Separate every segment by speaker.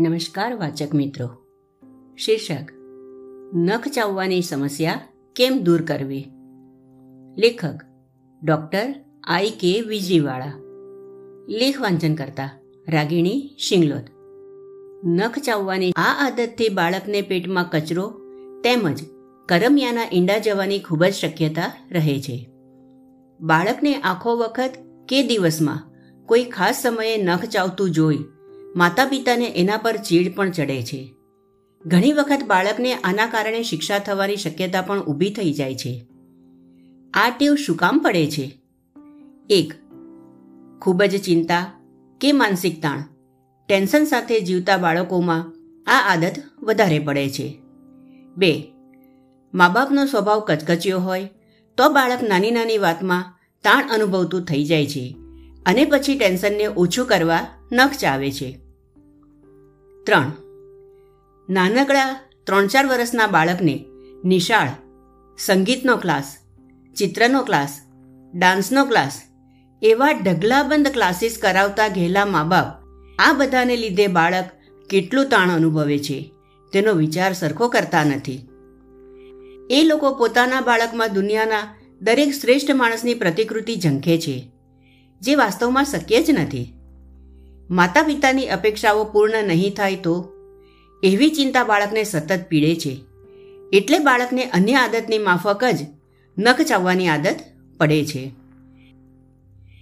Speaker 1: નમસ્કાર વાચક મિત્રો. શીર્ષક, નખ ચાવવાની સમસ્યા કેમ દૂર કરવી? લેખક, ડોક્ટર આઈ કે વીજળીવાળા લેખ વાંચન કરતા રાગીણી શિંગલોદ નખ ચાવવાની આ આદતથી બાળકને પેટમાં કચરો તેમજ કરમિયાના ઈંડા જવાની ખૂબ જ શક્યતા રહે છે. બાળકને આખો વખત કે દિવસમાં કોઈ ખાસ સમયે નખ ચાવતું જોઈ માતા પિતાને એના પર ચીડ પણ ચડે છે. ઘણી વખત બાળકને આના કારણે શિક્ષા થવાની શક્યતા પણ ઊભી થઈ જાય છે. આ ટેવ શું કામ પડે છે? એક, ખૂબ જ ચિંતા કે માનસિક તાણ. ટેન્શન સાથે જીવતા બાળકોમાં આ આદત વધારે પડે છે. બે મા બાપનો સ્વભાવ કચકચ્યો હોય તો બાળક નાની નાની વાતમાં તાણ અનુભવતું થઈ જાય છે અને પછી ટેન્શનને ઓછું કરવા નખ ચાવે છે. ત્રણ. નાનકડા ત્રણ ચાર વર્ષના બાળકને નિશાળ, સંગીતનો ક્લાસ, ચિત્રનો ક્લાસ, ડાન્સનો ક્લાસ એવા ઢગલાબંધ ક્લાસીસ કરાવતા ઘેલા મા બાપ આ બધાને લીધે બાળક કેટલું તાણ અનુભવે છે તેનો વિચાર સરખો કરતા નથી. એ લોકો પોતાના બાળકમાં દુનિયાના દરેક શ્રેષ્ઠ માણસની પ્રતિકૃતિ ઝંખે છે, જે વાસ્તવમાં શક્ય જ નથી. માતા પિતાની અપેક્ષાઓ પૂર્ણ નહીં થાય તો? એવી ચિંતા બાળકને સતત પીડે છે. એટલે બાળકને અન્ય આદતની માફક જ નખ ચાવવાની આદત પડે છે.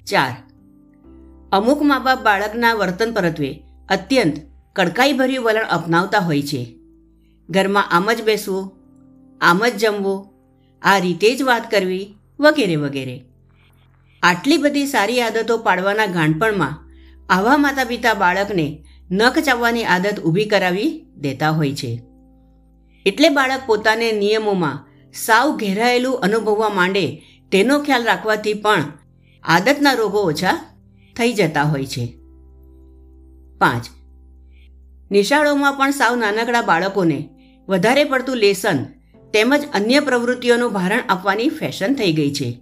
Speaker 1: ચાર. અમુક મા બાપ બાળકના વર્તન પરત્વે અત્યંત કડકાઈભર્યું વલણ અપનાવતા હોય છે. ઘરમાં આમ જ બેસવું, આમ જ જમવું, આ રીતે જ વાત કરવી વગેરે વગેરે. આટલી બધી સારી આદતો પાડવાના ગાણપણમાં આવા માતા પિતા બાળકને નખ ચાવવાની આદત ઊભી કરાવી દેતા હોય છે. એટલે બાળક પોતાને નિયમોમાં સાવ ઘેરાયેલું અનુભવવા માંડે તેનો ખ્યાલ રાખવાથી પણ આદતના રોગો ઓછા થઈ જતા હોય છે. પાંચ. નિશાળોમાં પણ સાવ નાનકડા બાળકોને વધારે પડતું લેસન તેમજ અન્ય પ્રવૃત્તિઓનું ભારણ આપવાની ફેશન થઈ ગઈ છે.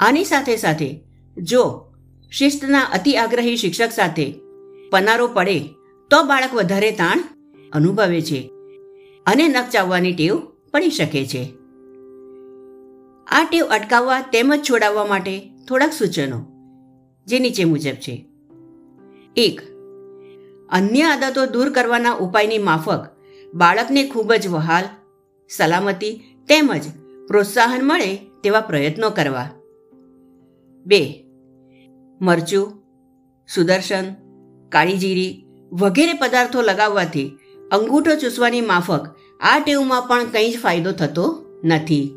Speaker 1: આની સાથે સાથે જો શિસ્તના અતિ આગ્રહી શિક્ષક સાથે પનારો પડે તો બાળક વધારે તાણ અનુભવે છે અને નકચાવવાની ટેવ પડી શકે છે. આ ટેવ અટકાવવા તેમજ છોડાવવા માટે થોડાક સૂચનો જે નીચે મુજબ છે. એક, અન્ય આદતો દૂર કરવાના ઉપાયની માફક બાળકને ખૂબ જ વહાલ, સલામતી તેમજ પ્રોત્સાહન મળે તેવા પ્રયત્નો કરવા. બે મરચું, સુદર્શન, કાળીજીરી વગેરે પદાર્થો લગાવવાથી અંગૂઠો ચૂસવાની માફક આ ટેવમાં પણ કંઈ જ ફાયદો થતો નથી.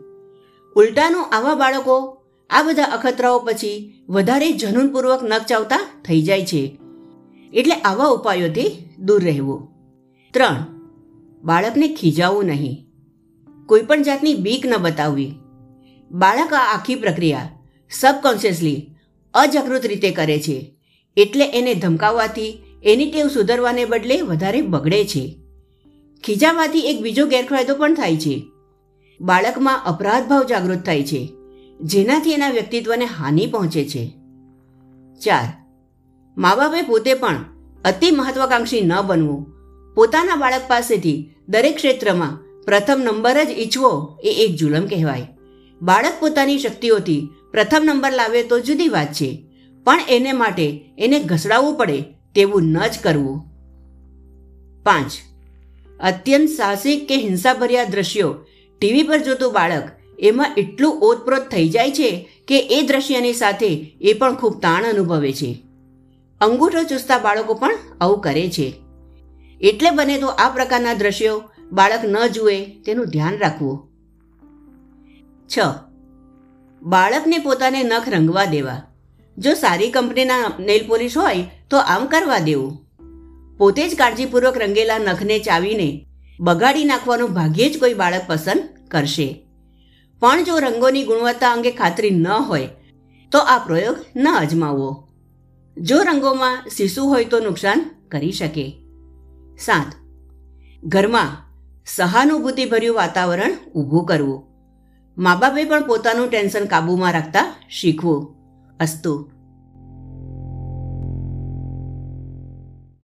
Speaker 1: ઉલટાનું આવા બાળકો આ બધા અખતરાઓ પછી વધારે જનૂનપૂર્વક નખ ચાવતા થઈ જાય છે. એટલે આવા ઉપાયોથી દૂર રહેવું. ત્રણ, બાળકને ખીજાવવું નહીં. કોઈપણ જાતની બીક ન બતાવવી. બાળક આ આખી પ્રક્રિયા સબકોન્શિયસલી અજાગૃત રીતે કરે છે. એટલે એને ધમકાવવાથી એની ટેવ સુધરવાને બદલે વધારે બગડે છે. ખીજામાંથી એક બીજો ગેરફાયદો પણ થાય છે. બાળકમાં અપરાધ ભાવ જાગૃત થાય છે, જેનાથી એના વ્યક્તિત્વને હાનિ પહોંચે છે. ચાર મા બાપે પોતે પણ અતિ મહત્વાકાંક્ષી ન બનવું. પોતાના બાળક પાસેથી દરેક ક્ષેત્રમાં પ્રથમ નંબર જ ઈચ્છવો એ એક જુલમ કહેવાય. બાળક પોતાની શક્તિઓથી પ્રથમ નંબર લાવે તો જુદી વાત છે. પણ એને માટે એને ઘસડાવવું પડે તેવું ન જ કરવું. પાંચ. અત્યંત સાહસિક કે હિંસાભર્યા દ્રશ્યો. ટીવી પર જોતું બાળક એમાં એટલું ઓતપ્રોત થઈ જાય છે કે એ દ્રશ્યની સાથે એ પણ ખૂબ તાણ અનુભવે છે. અંગૂઠો ચૂસતા બાળકો પણ આવું કરે છે. એટલે બને તો આ પ્રકારના દ્રશ્યો બાળક ન જુએ તેનું ધ્યાન રાખવું. છ. બાળકને પોતાને નખ રંગવા દેવા. જો સારી કંપનીના નેલ પોલિશ હોય, તો આમ કરવા દેવું. પોતે જ કાળજીપૂર્વક રંગેલા નખને ચાવીને બગાડી નાખવાનું ભાગ્યે જ કોઈ બાળક પસંદ કરશે. પણ જો રંગોની ગુણવત્તા અંગે ખાતરી ન હોય, તો આ પ્રયોગ ન અજમાવવો. જો રંગોમાં શિશુ હોય તો નુકસાન કરી શકે. સાત. ઘરમાં સહાનુભૂતિભર્યું વાતાવરણ ઊભું કરવું. મા બાપે પણ પોતાનું ટેન્શન કાબૂમાં રાખતા શીખવું. અસ્તુ.